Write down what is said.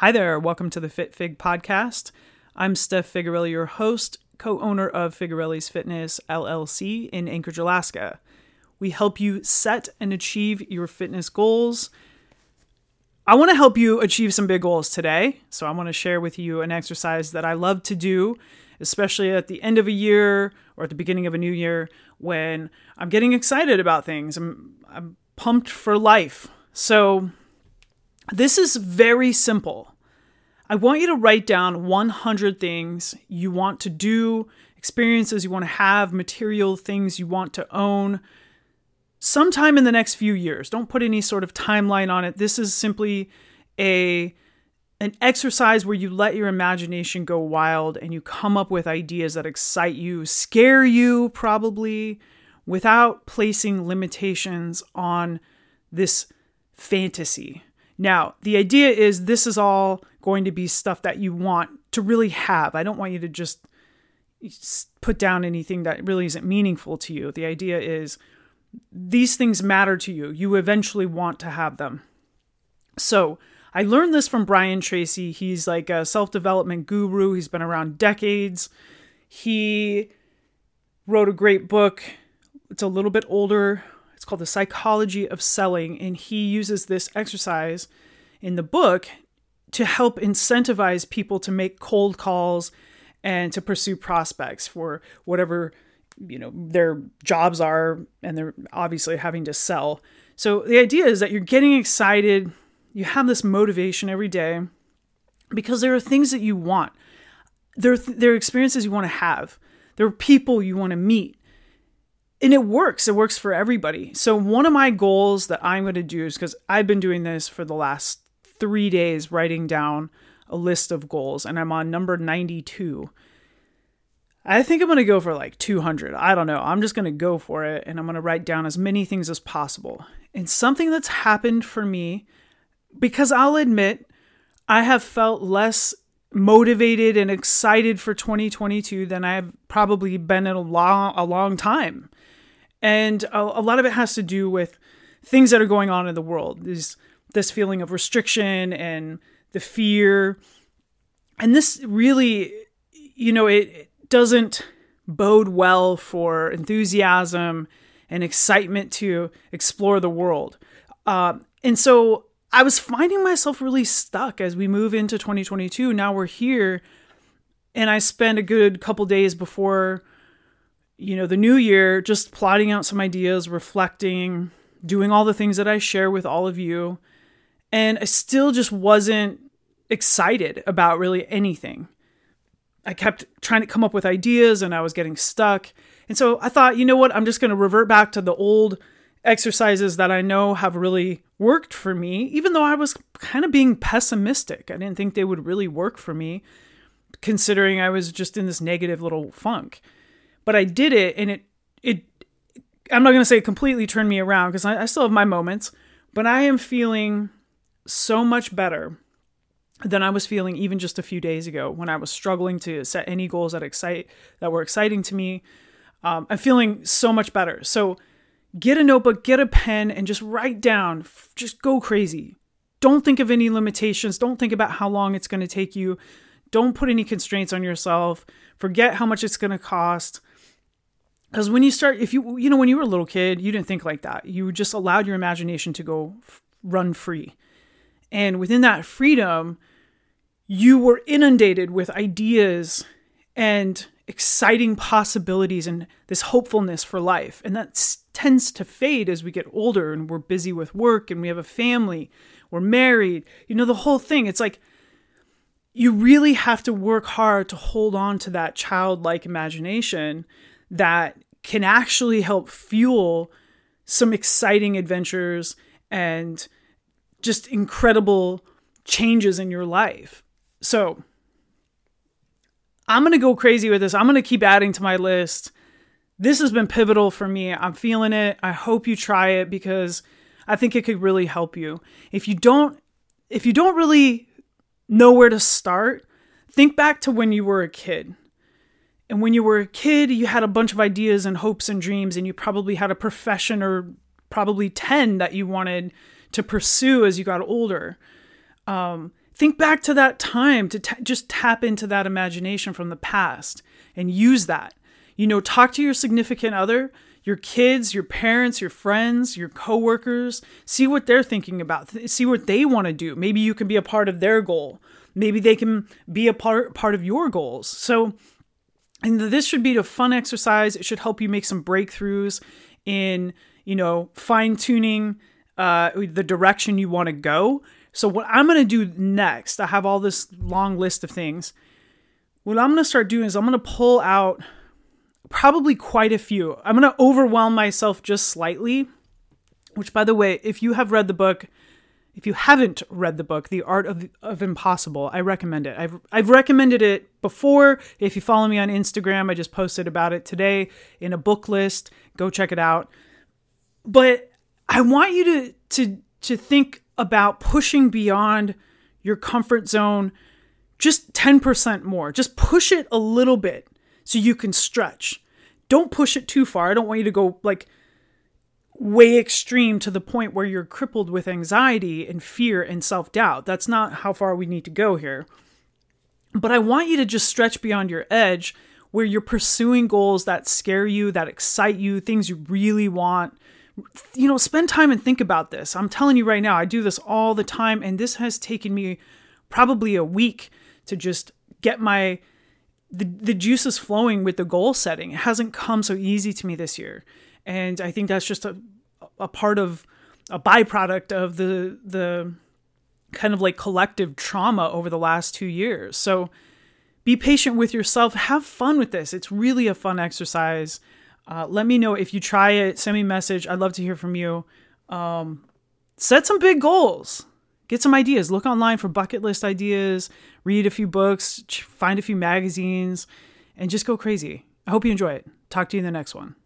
Hi there, welcome to the Fit Fig podcast. I'm Steph Figarelle, your host, co owner of Figarelle's Fitness LLC in Anchorage, Alaska. We help you set and achieve your fitness goals. I want to help you achieve some big goals today. So, I want to share with you an exercise that I love to do, especially at the end of a year or at the beginning of a new year when I'm getting excited about things. I'm, I'm pumped for life. So, this is very simple. I want you to write down 100 things you want to do, experiences you want to have, material things you want to own sometime in the next few years. Don't put any sort of timeline on it. This is simply a an exercise where you let your imagination go wild and you come up with ideas that excite you, scare you probably, without placing limitations on this fantasy. Now, the idea is this is all going to be stuff that you want to really have. I don't want you to just put down anything that really isn't meaningful to you. The idea is these things matter to you. You eventually want to have them. So, I learned this from Brian Tracy. He's like a self development guru, he's been around decades. He wrote a great book. It's a little bit older, called The Psychology of Selling, and he uses this exercise in the book to help incentivize people to make cold calls and to pursue prospects for whatever you know their jobs are and they're obviously having to sell. So the idea is that you're getting excited, you have this motivation every day because there are things that you want. There there are experiences you want to have. There are people you want to meet and it works. It works for everybody. So one of my goals that I'm going to do is because I've been doing this for the last three days, writing down a list of goals, and I'm on number 92. I think I'm going to go for like 200. I don't know. I'm just going to go for it and I'm going to write down as many things as possible. And something that's happened for me, because I'll admit, I have felt less motivated and excited for 2022 than I've probably been in a long, a long time. And a, a lot of it has to do with things that are going on in the world. This this feeling of restriction and the fear. And this really, you know, it, it doesn't bode well for enthusiasm and excitement to explore the world. Uh, and so I was finding myself really stuck as we move into 2022. Now we're here, and I spend a good couple days before you know, the new year, just plotting out some ideas, reflecting, doing all the things that I share with all of you. And I still just wasn't excited about really anything. I kept trying to come up with ideas and I was getting stuck. And so I thought, you know what? I'm just going to revert back to the old exercises that I know have really worked for me, even though I was kind of being pessimistic. I didn't think they would really work for me, considering I was just in this negative little funk but I did it and it it I'm not to say it completely turned me around because I, I still have my moments, but I am feeling so much better than I was feeling even just a few days ago when I was struggling to set any goals that excite that were exciting to me. Um, I'm feeling so much better. So get a notebook, get a pen, and just write down. Just go crazy. Don't think of any limitations. Don't think about how long it's going to take you. Don't put any constraints on yourself. Forget how much it's going to cost because when you start if you you know when you were a little kid you didn't think like that. You just allowed your imagination to go f- run free. And within that freedom you were inundated with ideas and exciting possibilities and this hopefulness for life. And that tends to fade as we get older and we're busy with work and we have a family we're married you know the whole thing. It's like you really have to work hard to hold on to that childlike imagination that can actually help fuel some exciting adventures and just incredible changes in your life. So, I'm going to go crazy with this. I'm going to keep adding to my list. This has been pivotal for me. I'm feeling it. I hope you try it because I think it could really help you. If you don't if you don't really know where to start, think back to when you were a kid. And when you were a kid, you had a bunch of ideas and hopes and dreams, and you probably had a profession or probably 10 that you wanted to pursue as you got older. Um, think back to that time to t- just tap into that imagination from the past and use that. You know, talk to your significant other, your kids, your parents, your friends, your coworkers, see what they're thinking about, see what they want to do. Maybe you can be a part of their goal. Maybe they can be a part part of your goals. So and this should be a fun exercise. It should help you make some breakthroughs in, you know, fine tuning uh, the direction you want to go. So, what I'm going to do next, I have all this long list of things. What I'm going to start doing is I'm going to pull out probably quite a few. I'm going to overwhelm myself just slightly, which, by the way, if you have read the book, if you haven't read the book, The Art of, of Impossible, I recommend it. I've, I've recommended it before. If you follow me on Instagram, I just posted about it today in a book list. Go check it out. But I want you to, to, to think about pushing beyond your comfort zone just 10% more. Just push it a little bit so you can stretch. Don't push it too far. I don't want you to go like way extreme to the point where you're crippled with anxiety and fear and self doubt. That's not how far we need to go here. But I want you to just stretch beyond your edge where you're pursuing goals that scare you, that excite you, things you really want. You know, spend time and think about this. I'm telling you right now, I do this all the time, and this has taken me probably a week to just get my the, the juices flowing with the goal setting. It hasn't come so easy to me this year. And I think that's just a, a part of a byproduct of the the kind of like collective trauma over the last two years. So be patient with yourself. Have fun with this. It's really a fun exercise. Uh, let me know if you try it. Send me a message. I'd love to hear from you. Um, set some big goals. Get some ideas. Look online for bucket list ideas. Read a few books. Find a few magazines, and just go crazy. I hope you enjoy it. Talk to you in the next one.